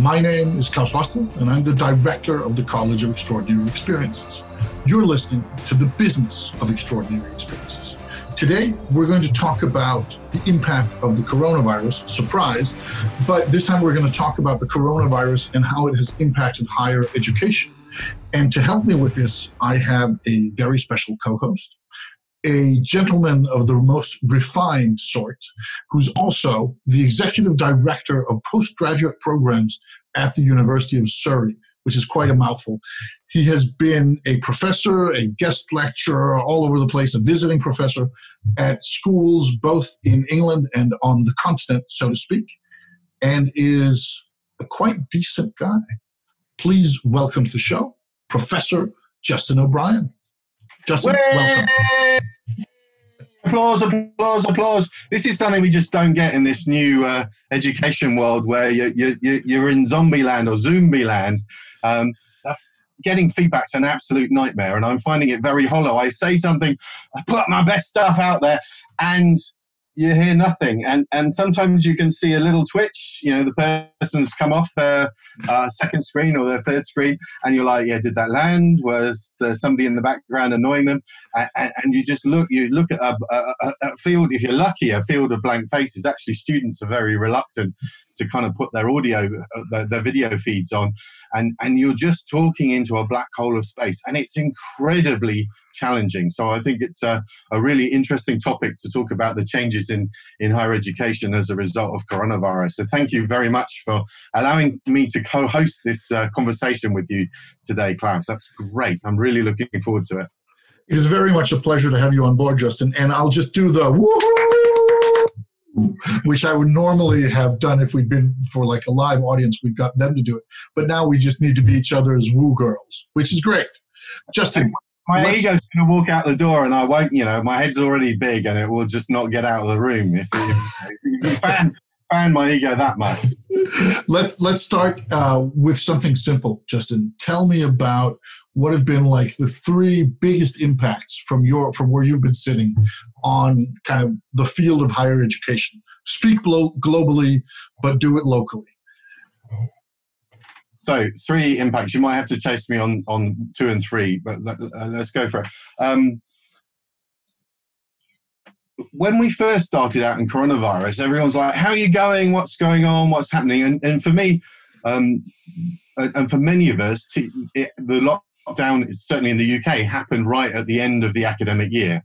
My name is Claus Raasted, and I'm the director of the College of Extraordinary Experiences. You're listening to the business of extraordinary experiences. Today, we're going to talk about the impact of the coronavirus, surprise, but this time we're going to talk about the coronavirus and how it has impacted higher education. And to help me with this, I have a very special co host, a gentleman of the most refined sort, who's also the executive director of postgraduate programs at the University of Surrey, which is quite a mouthful. He has been a professor, a guest lecturer all over the place, a visiting professor at schools both in England and on the continent, so to speak, and is a quite decent guy. Please welcome to the show, Professor Justin O'Brien. Justin, welcome. Applause, applause, applause. This is something we just don't get in this new uh, education world where you're, you're, you're in zombie land or zombie land. Um, getting feedback's an absolute nightmare, and I'm finding it very hollow. I say something, I put my best stuff out there, and you hear nothing. And and sometimes you can see a little twitch. You know, the person's come off their uh, second screen or their third screen, and you're like, yeah, did that land? Was there somebody in the background annoying them? And, and you just look, you look at a, a, a, field. If you're lucky, a field of blank faces. Actually, students are very reluctant to kind of put their audio, uh, their, their video feeds on, and and you're just talking into a black hole of space, and it's incredibly challenging. So I think it's a, a really interesting topic to talk about the changes in, in higher education as a result of coronavirus. So thank you very much for allowing me to co-host this uh, conversation with you today, Claus. That's great. I'm really looking forward to it. It is very much a pleasure to have you on board, Justin. And I'll just do the which I would normally have done if we'd been for like a live audience. We've got them to do it, but now we just need to be each other's woo girls, which is great. Justin, my ego's going to walk out the door and I won't, you know, my head's already big and it will just not get out of the room if, if, if fan, fan my ego that much. Let's let's start uh, with something simple, Justin. Tell me about what have been like the three biggest impacts from your from where you've been sitting on kind of the field of higher education. Speak globally, but do it locally. So three impacts. You might have to chase me on on two and three, but let, us uh, go for it. Um, when we first started out in coronavirus, everyone's like, "How are you going? What's going on? What's happening?" And, and for me, um, and for many of us, it, the lockdown, certainly in the UK, happened right at the end of the academic year.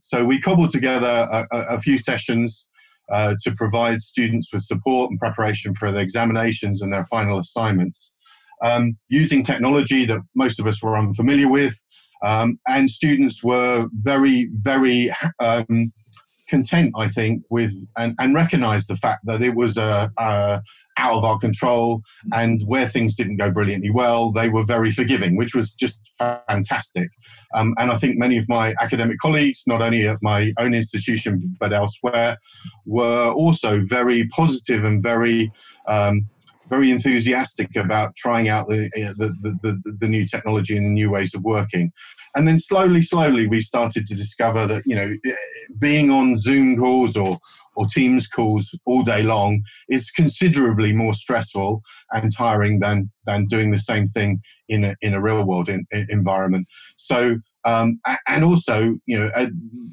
So we cobbled together a, a few sessions uh, to provide students with support and preparation for their examinations and their final assignments um, using technology that most of us were unfamiliar with. Um, and students were very, very um, content, I think, with and, and recognized the fact that it was a, a out of our control and where things didn't go brilliantly well, they were very forgiving, which was just fantastic. Um, and I think many of my academic colleagues, not only at my own institution but elsewhere, were also very positive and very um, very enthusiastic about trying out the, the, the, the, the new technology and the new ways of working. And then slowly, slowly, we started to discover that, you know, being on Zoom calls or, or Teams calls all day long is considerably more stressful and tiring than, than doing the same thing in a, in a real world in, in environment. So, um, and also, you know, uh,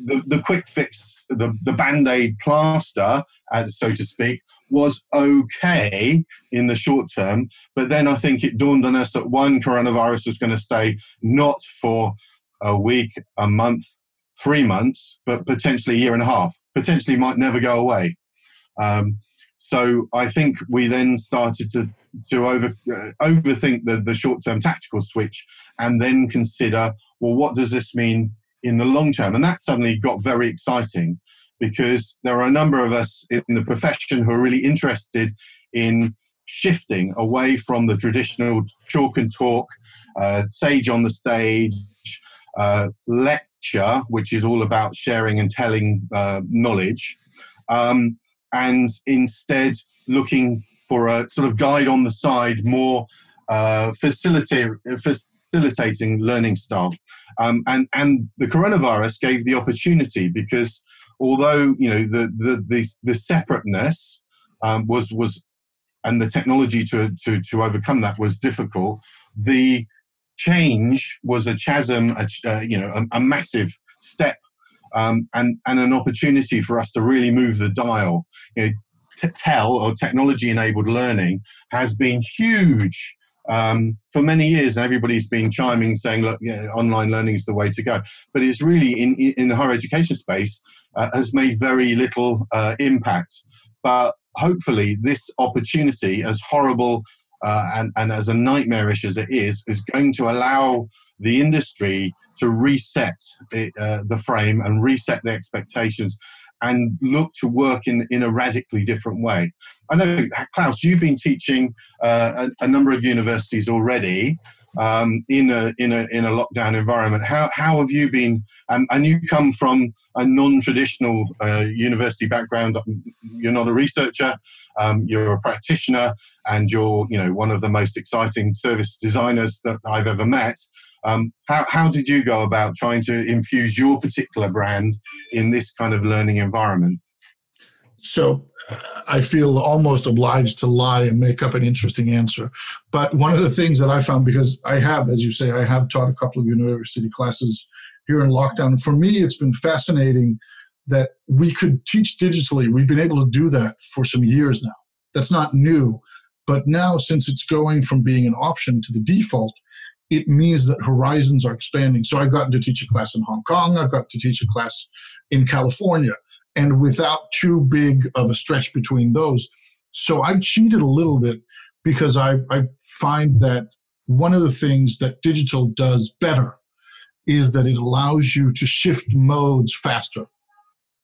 the, the quick fix, the, the band aid plaster, uh, so to speak, was okay in the short term. But then I think it dawned on us that one, coronavirus was going to stay not for a week, a month, three months, but potentially a year and a half, potentially might never go away. Um, so I think we then started to to over uh, overthink the, the short term tactical switch, and then consider well, what does this mean in the long term? And that suddenly got very exciting because there are a number of us in the profession who are really interested in shifting away from the traditional chalk and talk, uh, sage on the stage, uh, lecture, which is all about sharing and telling uh, knowledge, um, and instead looking for a sort of guide on the side, more uh, facilitating learning style. Um, and, and the coronavirus gave the opportunity because although you know the the the, the separateness um, was was and the technology to, to, to overcome that was difficult. The change was a chasm, a, uh, you know, a, a massive step um, and, and an opportunity for us to really move the dial. You know, t- or technology enabled learning has been huge um, for many years, and everybody's been chiming saying, look, yeah, online learning is the way to go. But it's really in, in the higher education space uh, has made very little uh, impact. But hopefully, this opportunity, as horrible uh, and, and as a nightmarish as it is, is going to allow the industry to reset it, uh, the frame and reset the expectations and look to work in, in a radically different way. I know, Claus, you've been teaching uh, a, a, number of universities already um, in, a, in, a, in a lockdown environment. How, how have you been? Um, and you come from a non traditional uh, university background. You're not a researcher, um, you're a practitioner, and you're you know, one of the most exciting service designers that I've ever met. Um, how, how did you go about trying to infuse your particular brand in this kind of learning environment? So I feel almost obliged to lie and make up an interesting answer. But one of the things that I found, because I have, as you say, I have taught a couple of university classes here in lockdown. For me, it's been fascinating that we could teach digitally. We've been able to do that for some years now. That's not new. But now, since it's going from being an option to the default, it means that horizons are expanding. So I've gotten to teach a class in Hong Kong, I've got to teach a class in California, and without too big of a stretch between those. So I've cheated a little bit because I, I find that one of the things that digital does better is that it allows you to shift modes faster.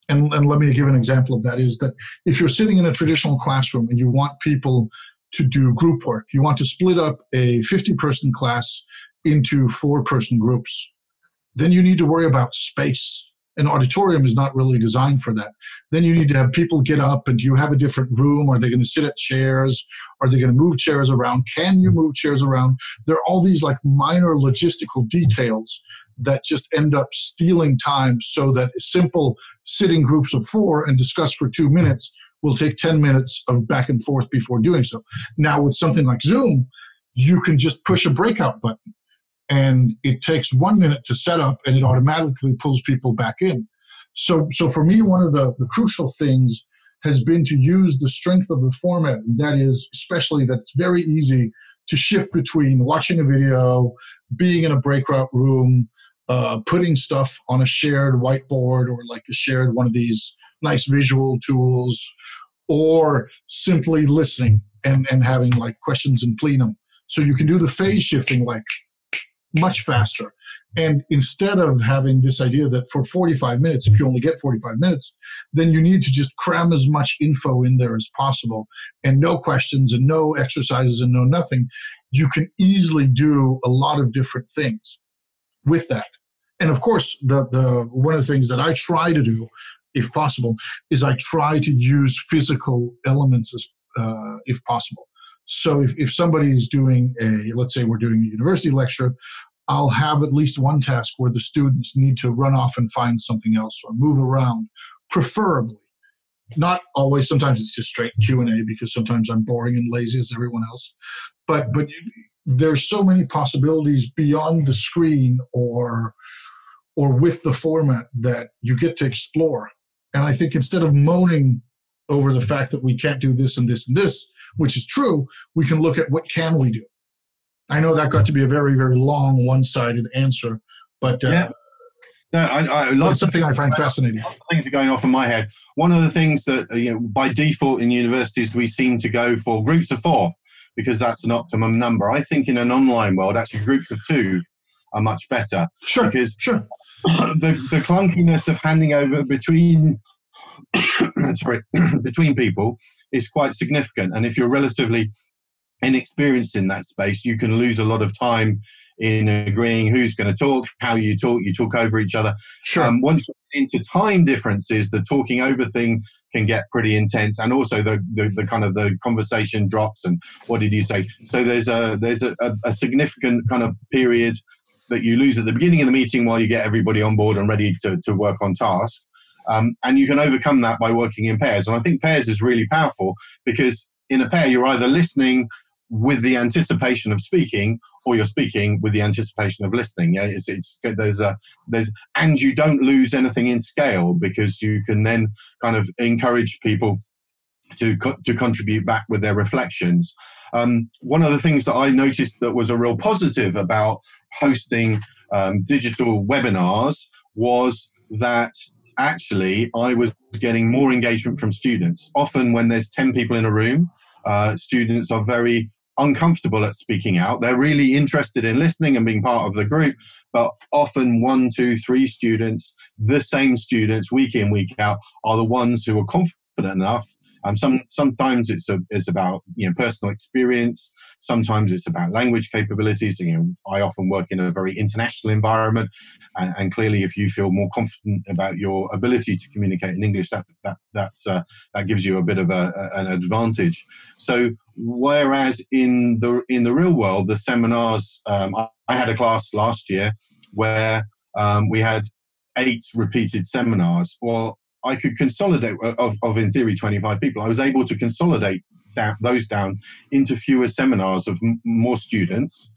And, and let me give an example of that is that if you're sitting in a traditional classroom and you want people to do group work. You want to split up a 50 person class into four person groups. Then you need to worry about space. An auditorium is not really designed for that. Then you need to have people get up and do you have a different room? Are they going to sit at chairs? Are they going to move chairs around? Can you move chairs around? There are all these like minor logistical details that just end up stealing time so that simple sitting groups of four and discuss for two minutes will take 10 minutes of back and forth before doing so. Now, with something like Zoom, you can just push a breakout button and it takes one minute to set up and it automatically pulls people back in. So, so for me, one of the, the crucial things has been to use the strength of the format. That is, especially that it's very easy to shift between watching a video, being in a breakout room, uh, putting stuff on a shared whiteboard or like a shared one of these nice visual tools, or simply listening and, and having like questions in plenum. So you can do the phase shifting like much faster. And instead of having this idea that for 45 minutes, if you only get 45 minutes, then you need to just cram as much info in there as possible and no questions and no exercises and no nothing, you can easily do a lot of different things with that. And of course, the, the one of the things that I try to do if possible, is I try to use physical elements as, uh, if possible. So if, if somebody's doing a, let's say we're doing a university lecture, I'll have at least one task where the students need to run off and find something else or move around, preferably. Not always. Sometimes it's just straight Q and A because sometimes I'm boring and lazy as everyone else. But but there's so many possibilities beyond the screen or or with the format that you get to explore. And I think instead of moaning over the fact that we can't do this and this and this, which is true, we can look at what can we do. I know that got to be a very, very long, one-sided answer, but uh, yeah. No, I, I love something I find fascinating. Things are going off in my head. One of the things that uh, you know, by default in universities we seem to go for groups of four because that's an optimum number. I think in an online world, actually groups of two are much better. Sure. Because sure. the, the clunkiness of handing over between sorry between people is quite significant and if you're relatively inexperienced in that space you can lose a lot of time in agreeing who's going to talk how you talk you talk over each other sure. Um, once you're into time differences the talking over thing can get pretty intense and also the, the, the, kind of the conversation drops and what did you say so there's a there's a, a, a significant kind of period that you lose at the beginning of the meeting while you get everybody on board and ready to, to work on task. Um, and you can overcome that by working in pairs. And I think pairs is really powerful because in a pair, you're either listening with the anticipation of speaking or you're speaking with the anticipation of listening. Yeah, it's, it's there's a there's and you don't lose anything in scale because you can then kind of encourage people to co- to contribute back with their reflections. Um, one of the things that I noticed that was a real positive about hosting um, digital webinars was that actually I was getting more engagement from students. Often, when there's 10 people in a room, uh, students are very uncomfortable at speaking out. They're really interested in listening and being part of the group, but often one, two, three students, the same students week in, week out, are the ones who are confident enough um, some sometimes it's a, it's about you know personal experience. Sometimes it's about language capabilities. You know, I often work in a very international environment, and, and clearly, if you feel more confident about your ability to communicate in English, that that that's uh, that gives you a bit of a, an advantage. So, whereas in the in the real world, the seminars, um, I, I, had a class last year where um, we had eight repeated seminars. Well, I could consolidate uh, of, of in theory 25 people. I was able to consolidate that, those down into fewer seminars of m- more students.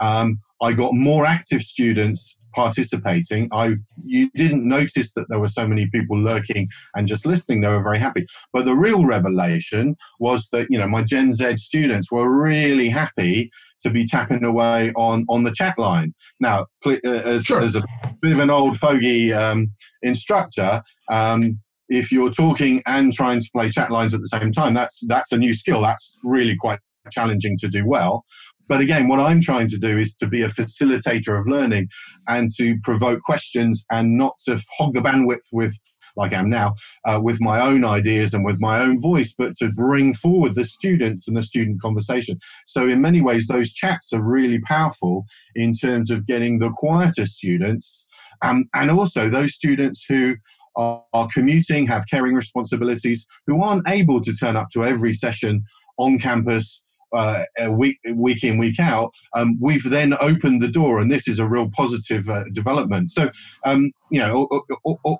Um, I got more active students participating. I you didn't notice that there were so many people lurking and just listening. They were very happy. But the real revelation was that you know my Gen Z students were really happy to be tapping away on on the chat line. Now, uh, as, sure. as a bit of an old fogey um, instructor. Um, if you're talking and trying to play chat lines at the same time, that's that's a new skill. That's really quite challenging to do well. But again, what I'm trying to do is to be a facilitator of learning and to provoke questions and not to hog the bandwidth with like I am now, uh, with my own ideas and with my own voice, but to bring forward the students and the student conversation. So, in many ways, those chats are really powerful in terms of getting the quieter students um, and also those students who are, are commuting, have caring responsibilities, who aren't able to turn up to every session on campus uh, week week in week out, um, we've then opened the door, and this is a real positive uh, development. So, um, you know,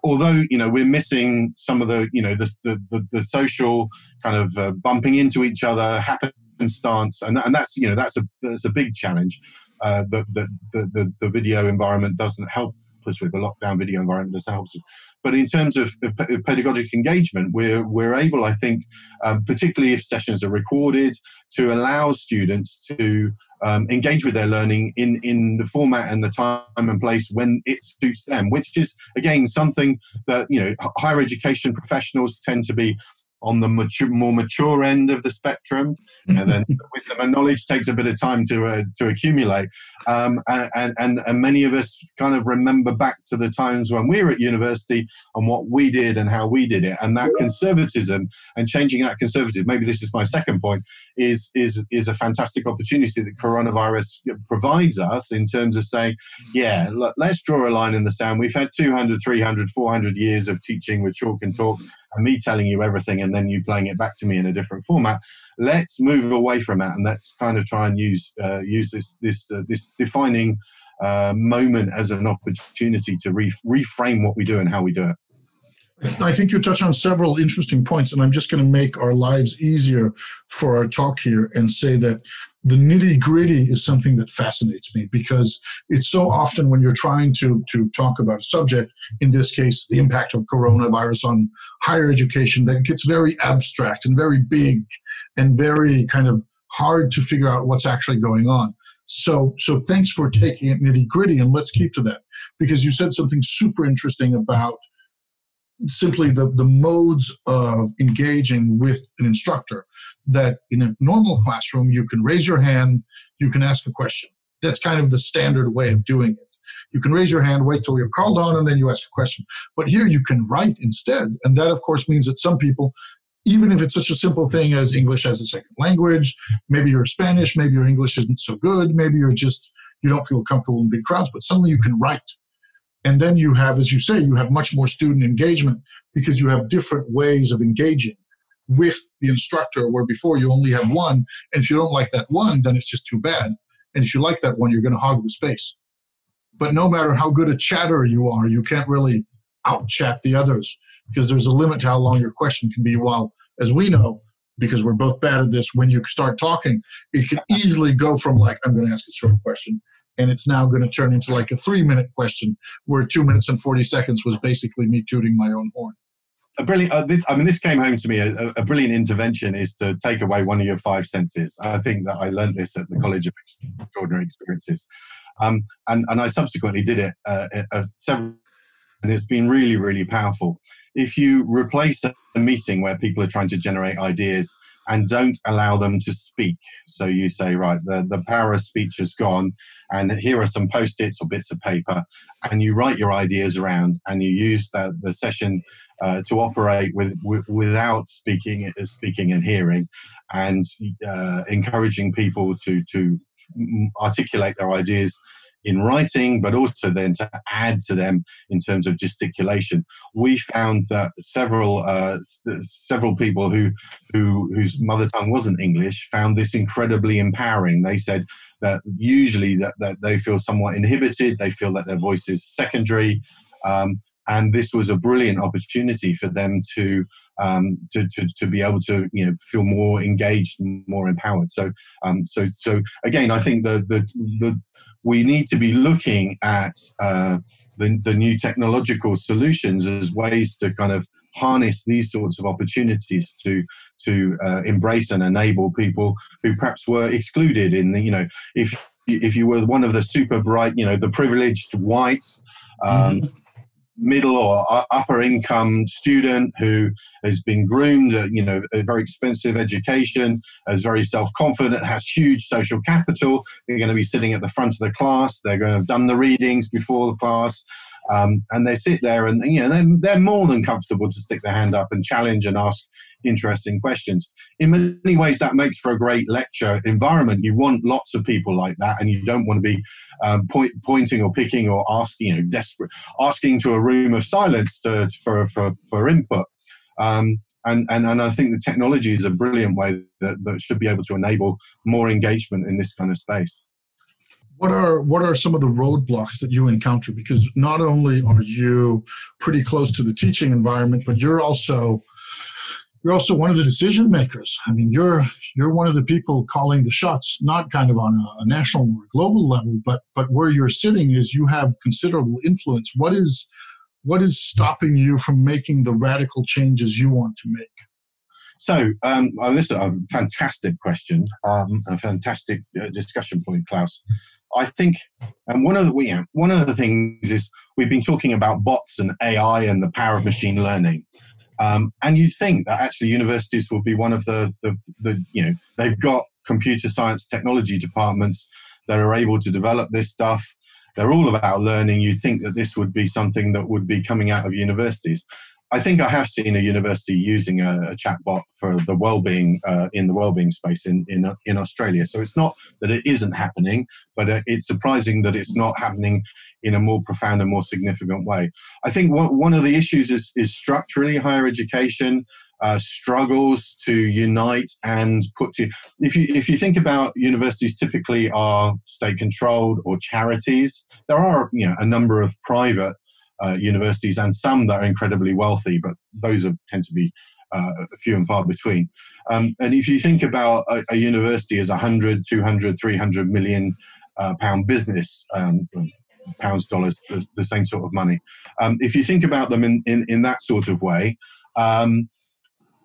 although you know we're missing some of the you know the the, the social kind of uh, bumping into each other happenstance, and and that's you know that's a that's a big challenge. Uh, the, the, the the video environment doesn't help us with the lockdown video environment doesn't help us but in terms of pedagogic engagement, we're, we're able, I think, um, particularly if sessions are recorded, to allow students to um, engage with their learning in, in the format and the time and place when it suits them, which is, again, something that, you know, higher education professionals tend to be on the mature, more mature end of the spectrum, and then wisdom and knowledge takes a bit of time to uh, to accumulate. Um, and, and and many of us kind of remember back to the times when we were at university and what we did and how we did it, and that conservatism and changing that conservatism. Maybe this is my second point. Is is is a fantastic opportunity that coronavirus provides us in terms of saying, yeah, look, let's draw a line in the sand. We've had 200, 300, 400 years of teaching with chalk and talk and me telling you everything and then you playing it back to me in a different format. Let's move away from that and let's kind of try and use uh, use this this uh, this defining uh, moment as an opportunity to re- reframe what we do and how we do it. I think you touch on several interesting points, and I'm just going to make our lives easier for our talk here and say that the nitty gritty is something that fascinates me because it's so often when you're trying to, to talk about a subject, in this case, the impact of coronavirus on higher education, that it gets very abstract and very big and very kind of hard to figure out what's actually going on. So, so thanks for taking it nitty gritty, and let's keep to that because you said something super interesting about simply the, the modes of engaging with an instructor that in a normal classroom you can raise your hand you can ask a question. That's kind of the standard way of doing it. You can raise your hand wait till you're called on and then you ask a question. But here you can write instead and that of course means that some people even if it's such a simple thing as english as a second language maybe you're spanish maybe your english isn't so good maybe you're just you don't feel comfortable in big crowds but suddenly you can write and then you have, as you say, you have much more student engagement because you have different ways of engaging with the instructor, where before you only have one. And if you don't like that one, then it's just too bad. And if you like that one, you're going to hog the space. But no matter how good a chatter you are, you can't really out chat the others because there's a limit to how long your question can be. While, as we know, because we're both bad at this. When you start talking, it can easily go from like, I'm going to ask a short question, and it's now going to turn into like a three minute question where two minutes and 40 seconds was basically me tooting my own horn. A brilliant, uh, this, I mean, this came home to me. A, a, brilliant intervention is to take away one of your five senses. I think that I learned this at the College of Extraordinary Experiences. Um, and, and I subsequently did it uh, uh, several, and it's been really, really powerful. If you replace a meeting where people are trying to generate ideas and don't allow them to speak. So you say, right, the, the power of speech is gone, and here are some post its or bits of paper, and you write your ideas around and you use the, the session uh, to operate with, with, without speaking, speaking and hearing, and uh, encouraging people to, to articulate their ideas in writing, but also then to add to them in terms of gesticulation. We found that several uh, several people who who whose mother tongue wasn't English found this incredibly empowering. They said that usually that, that they feel somewhat inhibited, they feel that their voice is secondary. Um, and this was a brilliant opportunity for them to um, to, to, to be able to you know feel more engaged and more empowered. So um, so so again, I think the the the we need to be looking at uh, the, the new technological solutions as ways to kind of harness these sorts of opportunities to to uh, embrace and enable people who perhaps were excluded in the you know if if you were one of the super bright you know the privileged whites um, mm-hmm middle or upper income student who has been groomed, uh, you know, a very expensive education, is very self confident, has huge social capital. They're going to be sitting at the front of the class. They're going to have done the readings before the class. Um, and they sit there and you know they're, they're more than comfortable to stick their hand up and challenge and ask interesting questions. In many ways, that makes for a great lecture environment. You want lots of people like that, and you don't want to be um, point, pointing or picking or asking, you know, desperate, asking to a room of silence to, for, for, for input. Um, and, and, and I think the technology is a brilliant way that, that should be able to enable more engagement in this kind of space. What are what are some of the roadblocks that you encounter? Because not only are you pretty close to the teaching environment, but you're also you're also one of the decision makers. I mean, you're you're one of the people calling the shots, not kind of on a, a, national or global level, but but where you're sitting is you have considerable influence. What is what is stopping you from making the radical changes you want to make? So, um, well, this is a fantastic question, um, a fantastic uh, discussion point, Claus. I think, and one of the know, one of the things is we've been talking about bots and AI and the power of machine learning. Um, and you think that actually universities will be one of the, the, the, you know, they've got computer science technology departments that are able to develop this stuff. They're all about learning. You think that this would be something that would be coming out of universities. I think I have seen a university using a, a chatbot for the well-being uh, in the well-being space in, in in Australia. So it's not that it isn't happening, but uh, it's surprising that it's not happening in a more profound and more significant way. I think one, one of the issues is, is structurally higher education. Uh, struggles to unite and put to if you if you think about universities typically are state controlled or charities there are you know a number of private uh, universities and some that are incredibly wealthy, but those are, tend to be uh, few and far between. Um, and if you think about a, a, university as a 100, 200, 300 million uh, pound business, um, pounds, dollars, the, the, same sort of money. Um, if you think about them in, in, in that sort of way, um,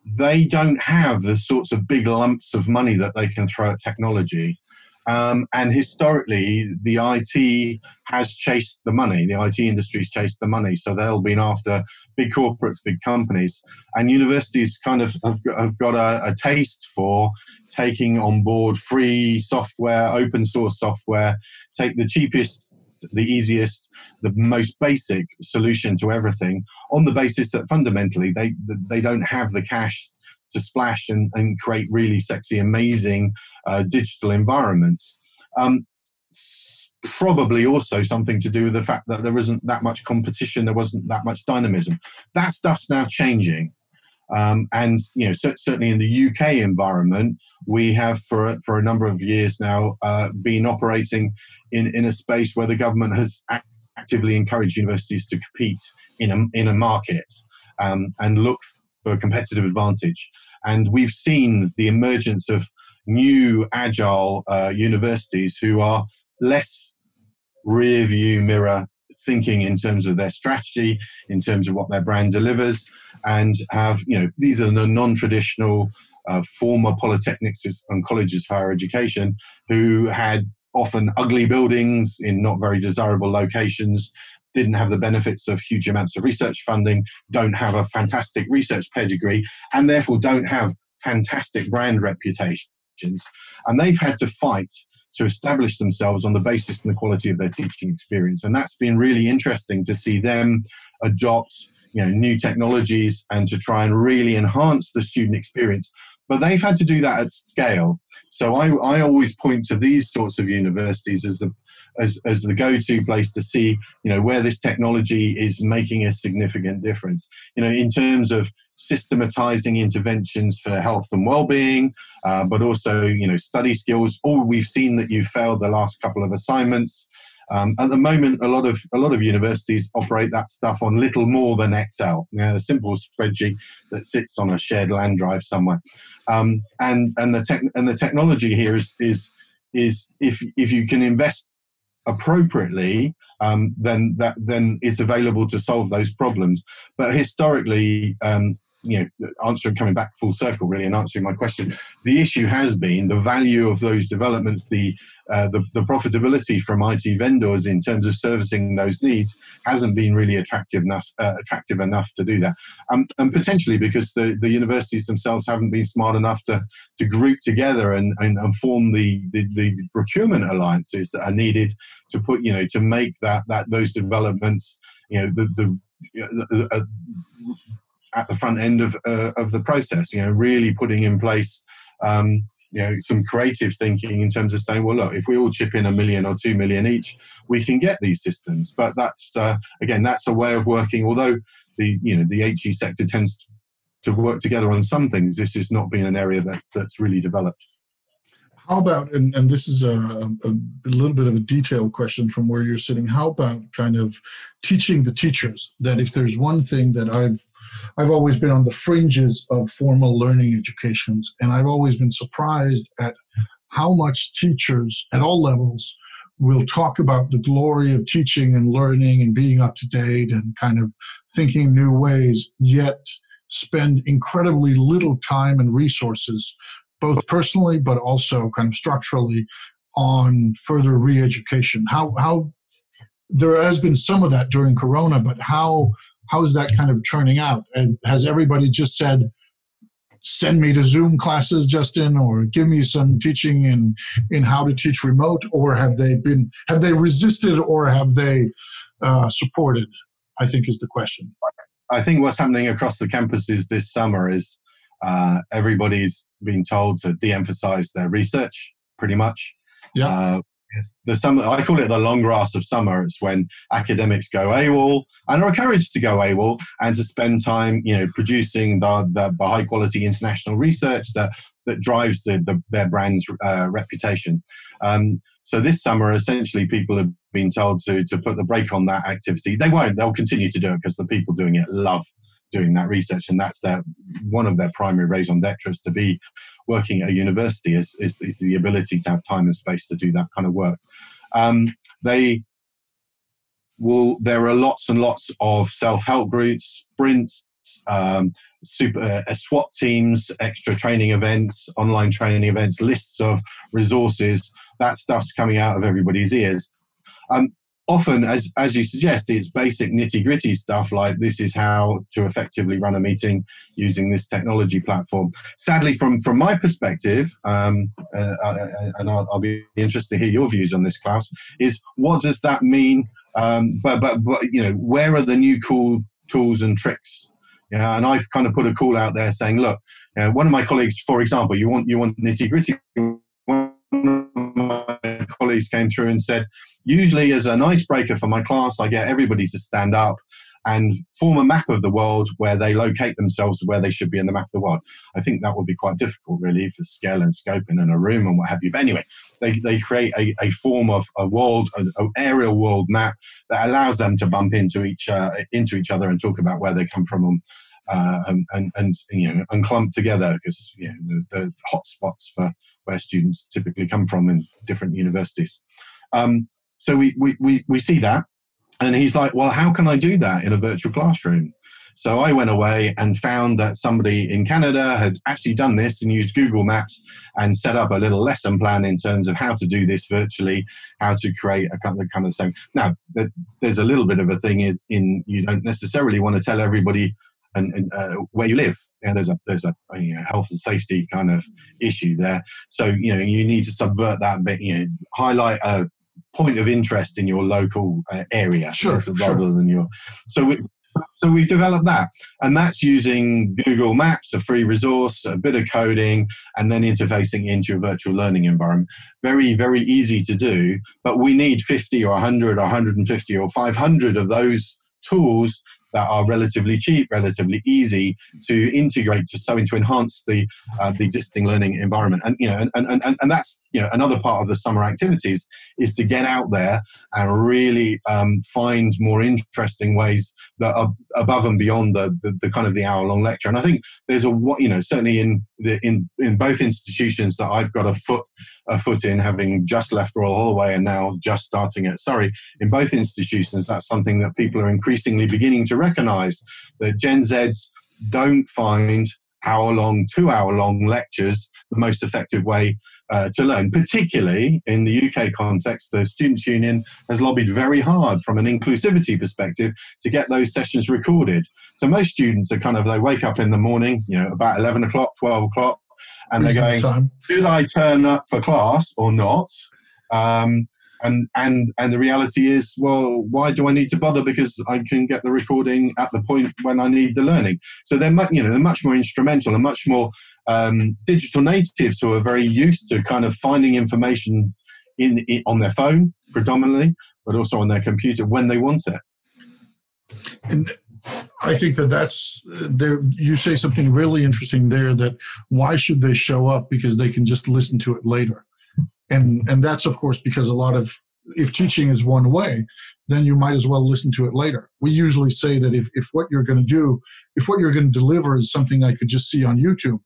they don't have the sorts of big lumps of money that they can throw at technology. Um, and historically, the IT has chased the money. The IT industry's chased the money. So they'll been after big corporates, big companies. And universities kind of have, have got a, a taste for taking on board free software, open source software, take the cheapest the easiest, the most basic solution to everything on the basis that fundamentally they they don't have the cash to splash and, and create really sexy, amazing uh, digital environments. Um, probably also something to do with the fact that there isn't that much competition, there wasn't that much dynamism. That stuff's now changing. Um, and you know, certainly in the UK environment, we have for for a number of years now uh, been operating in in a space where the government has act- actively encouraged universities to compete in a in a market um, and look for a competitive advantage. And we've seen the emergence of new agile uh, universities who are less rear view mirror thinking in terms of their strategy, in terms of what their brand delivers, and have, you know, these are the non traditional uh, former polytechnics and colleges of higher education who had often ugly buildings in not very desirable locations, didn't have the benefits of huge amounts of research funding, don't have a fantastic research pedigree, and therefore don't have fantastic brand reputations. And they've had to fight to establish themselves on the basis and the quality of their teaching experience. And that's been really interesting to see them adopt you know, new technologies and to try and really enhance the student experience. But they've had to do that at scale. So I, I always point to these sorts of universities as the as, as the go-to place to see you know where this technology is making a significant difference. You know in terms of systematizing interventions for health and well-being uh, but also you know study skills. All we've seen that you've failed the last couple of assignments um, at the moment, a lot of a lot of universities operate that stuff on little more than Excel, you know, a simple spreadsheet that sits on a shared land drive somewhere. Um, and and the tech and the technology here is is is if if you can invest appropriately, um, then that then it's available to solve those problems. But historically, um, you know, answering coming back full circle really and answering my question, the issue has been the value of those developments, the uh, the, the profitability from IT vendors in terms of servicing those needs hasn't been really attractive enough, uh, attractive enough to do that. Um, and potentially because the, the universities themselves haven't been smart enough to, to group together and, and, and form the, the, the procurement alliances that are needed to put, you know, to make that, that those developments, you know, the, the, the uh, at the front end of, uh, of the process, you know, really putting in place um, you know some creative thinking in terms of saying well look if we all chip in a million or two million each we can get these systems. But that's uh, again that's a way of working although the you know the he sector tends to work together on some things this has not been an area that that's really developed how about, and, and this is a, a, little bit of a detailed question from where you're sitting. How about kind of teaching the teachers that if there's one thing that I've I've always been on the fringes of formal learning educations, and I've always been surprised at how much teachers at all levels will talk about the glory of teaching and learning and being up to date and kind of thinking new ways, yet spend incredibly little time and resources both personally but also kind of structurally on further re-education. How how there has been some of that during corona but how how is that kind of churning out? And has everybody just said send me to zoom classes justin or give me some teaching in in how to teach remote or have they been have they resisted or have they uh, supported i think is the question. I think what's happening across the campuses this summer is uh, everybody's being told to de-emphasize their research, pretty much. Yeah. Uh, the summer, I call it the long grass of summer. It's when academics go AWOL and are encouraged to go AWOL and to spend time, you know, producing the, the, the high quality international research that that drives the, the their brand's uh, reputation. Um, so this summer, essentially, people have been told to to put the brake on that activity. They won't. They'll continue to do it because the people doing it love doing that research, and that's their one of their primary raison d'etre is to be working at a university is, is, is, the ability to have time and space to do that kind of work. Um, they will. There are lots and lots of self-help groups, sprints, um, super uh, SWAT teams, extra training events, online training events, lists of resources. That stuff's coming out of everybody's ears. Um, often, as as you suggest, it's basic nitty gritty stuff like this is how to effectively run a meeting using this technology platform. Sadly, from from my perspective, um, uh, uh, and I'll, I'll, be interested to hear your views on this, Claus. Is what does that mean? Um, but but but you know, where are the new cool tools and tricks? Yeah, and I've kind of put a call out there saying, look, you know, one of my colleagues, for example, you want you want nitty gritty colleagues came through and said, usually as an icebreaker for my class, I get everybody to stand up and form a map of the world where they locate themselves where they should be in the map of the world. I think that would be quite difficult, really, for scale and scope in a room and what have you. But anyway, they, they create a, a form of a world, an aerial world map that allows them to bump into each uh, into each other and talk about where they come from and, uh, and, and, and, you know and clumped together because you know the, the hot spots for where students typically come from in different universities. Um, so we, we, we, we see that. And he's like, well, how can I do that in a virtual classroom? So I went away and found that somebody in Canada had actually done this and used Google Maps and set up a little lesson plan in terms of how to do this virtually, how to create a kind of, kind of thing. Now, there's a little bit of a thing is in you don't necessarily want to tell everybody and, and uh, where you live. Yeah, there's a there's a, you know, health and safety kind of issue there. So you know you need to subvert that bit. You know, highlight a point of interest in your local uh, area sure, rather sure. than your. So we, so we've developed that, and that's using Google Maps, a free resource, a bit of coding, and then interfacing into a virtual learning environment. Very, very easy to do, but we need 50 or 100 or 150 or 500 of those tools that are relatively cheap, relatively easy to integrate to so to enhance the uh, the existing learning environment. And you know, and, and, and, and that's you know another part of the summer activities is to get out there and really um, find more interesting ways that are above and beyond the, the, the kind of the hour long lecture. And I think there's a what you know certainly in the in in both institutions that I've got a foot a foot in, having just left Royal Holloway and now just starting at Surrey. In both institutions, that's something that people are increasingly beginning to recognise that Gen Zs don't find hour long, two hour long lectures the most effective way uh, to learn, particularly in the UK context. The Students' Union has lobbied very hard from an inclusivity perspective to get those sessions recorded. So most students are kind of, they wake up in the morning, you know, about 11 o'clock, 12 o'clock, and they're going, should I turn up for class or not? Um, and and and the reality is, well, why do I need to bother? Because I can get the recording at the point when I need the learning. So they're much, you know, they're much more instrumental and much more um, digital natives who are very used to kind of finding information in, in on their phone predominantly, but also on their computer when they want it. And I think that that's there. You say something really interesting there. That why should they show up? Because they can just listen to it later, and and that's of course because a lot of if teaching is one way, then you might as well listen to it later. We usually say that if if what you're going to do, if what you're going to deliver is something I could just see on YouTube,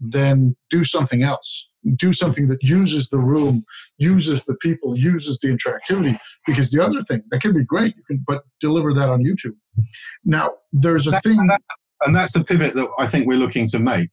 then do something else. Do something that uses the room, uses the people, uses the interactivity. Because the other thing that can be great, you can but deliver that on YouTube. Now there's a that, thing, and that's the pivot that I think we're looking to make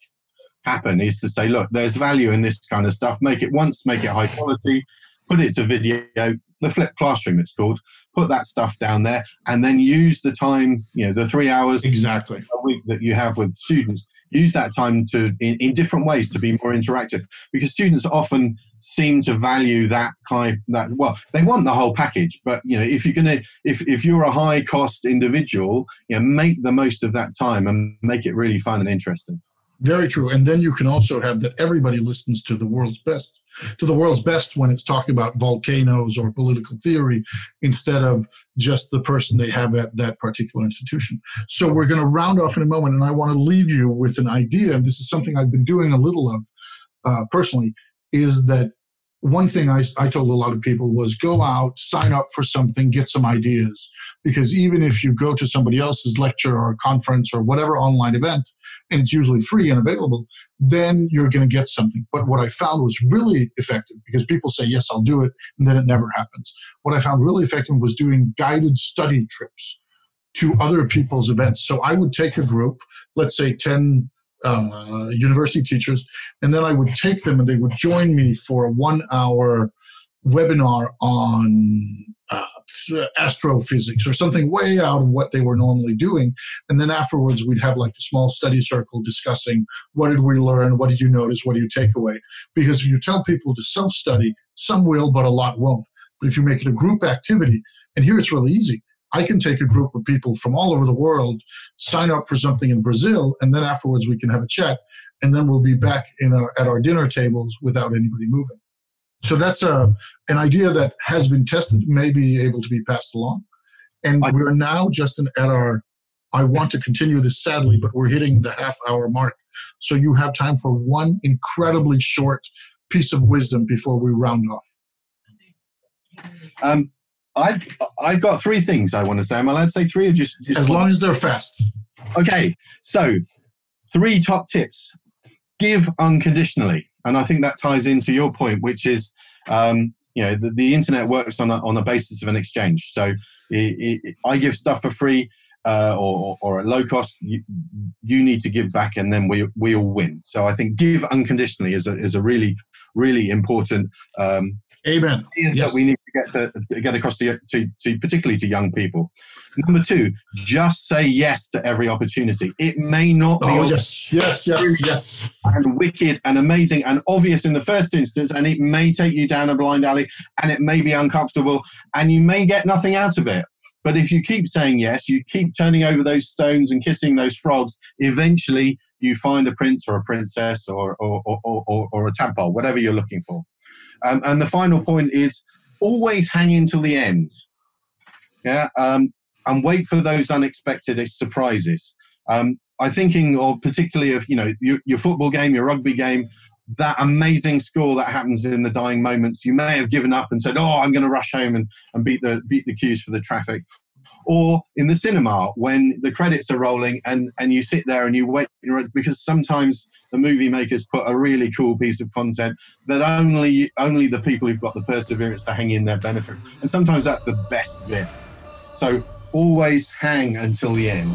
happen is to say, look, there's value in this kind of stuff. Make it once, make it high quality, put it to video. The flipped classroom, it's called. Put that stuff down there, and then use the time, you know, the three hours exactly a week that you have with students use that time to in, in different ways to be more interactive because students often seem to value that kind that well they want the whole package but you know if you're to if if you're a high cost individual you know make the most of that time and make it really fun and interesting very true. And then you can also have that everybody listens to the world's best, to the world's best when it's talking about volcanoes or political theory instead of just the person they have at that particular institution. So we're going to round off in a moment, and I want to leave you with an idea. And this is something I've been doing a little of uh, personally, is that one thing I, I told a lot of people was go out, sign up for something, get some ideas. Because even if you go to somebody else's lecture or conference or whatever online event, and it's usually free and available, then you're going to get something. But what I found was really effective because people say, yes, I'll do it, and then it never happens. What I found really effective was doing guided study trips to other people's events. So I would take a group, let's say 10 uh, university teachers, and then I would take them and they would join me for a one hour webinar on uh, astrophysics or something way out of what they were normally doing. And then afterwards, we'd have like a small study circle discussing what did we learn? What did you notice? What do you take away? Because if you tell people to self study, some will, but a lot won't. But if you make it a group activity, and here it's really easy, I can take a group of people from all over the world, sign up for something in Brazil, and then afterwards we can have a chat, and then we'll be back in our, at our dinner tables without anybody moving. So that's a an idea that has been tested, may be able to be passed along, and we're now just in, at our. I want to continue this sadly, but we're hitting the half hour mark. So you have time for one incredibly short piece of wisdom before we round off. Um, I I've got three things I want to say. Am I allowed to say three or just, just as long as they're fast? Okay, so three top tips. Give unconditionally. And I think that ties into your point, which is, um, you know, the, the, internet works on a, on a basis of an exchange. So it, it, I give stuff for free uh, or, or at low cost. You, you need to give back, and then we we all win. So I think give unconditionally is a is a really really important um, Amen. Yes. That we need to get to, to get across to, to, to, particularly to young people. Number two, just say yes to every opportunity. It may not be oh, yes, yes, yes, yes, and wicked and amazing and obvious in the first instance, and it may take you down a blind alley, and it may be uncomfortable, and you may get nothing out of it. But if you keep saying yes, you keep turning over those stones and kissing those frogs, eventually you find a prince or a princess or, or, or, or, or a tadpole, whatever you're looking for. Um, and the final point is always hang until the end. Yeah, um, and wait for those unexpected surprises. Um, I'm thinking of particularly of you know your, your, football game, your rugby game, that amazing score that happens in the dying moments. You may have given up and said, "Oh, I'm going to rush home and, and beat the beat the queues for the traffic," or in the cinema when the credits are rolling and and you sit there and you wait because sometimes the movie makers put a really cool piece of content that only only the people who've got the perseverance to hang in there benefit and sometimes that's the best bit so always hang until the end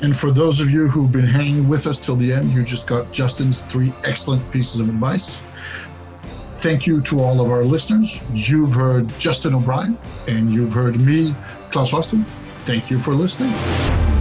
and for those of you who've been hanging with us till the end you just got justin's three excellent pieces of advice Thank you to all of our listeners. You've heard Justin O'Brien and you've heard me Claus Raasted. Thank you for listening.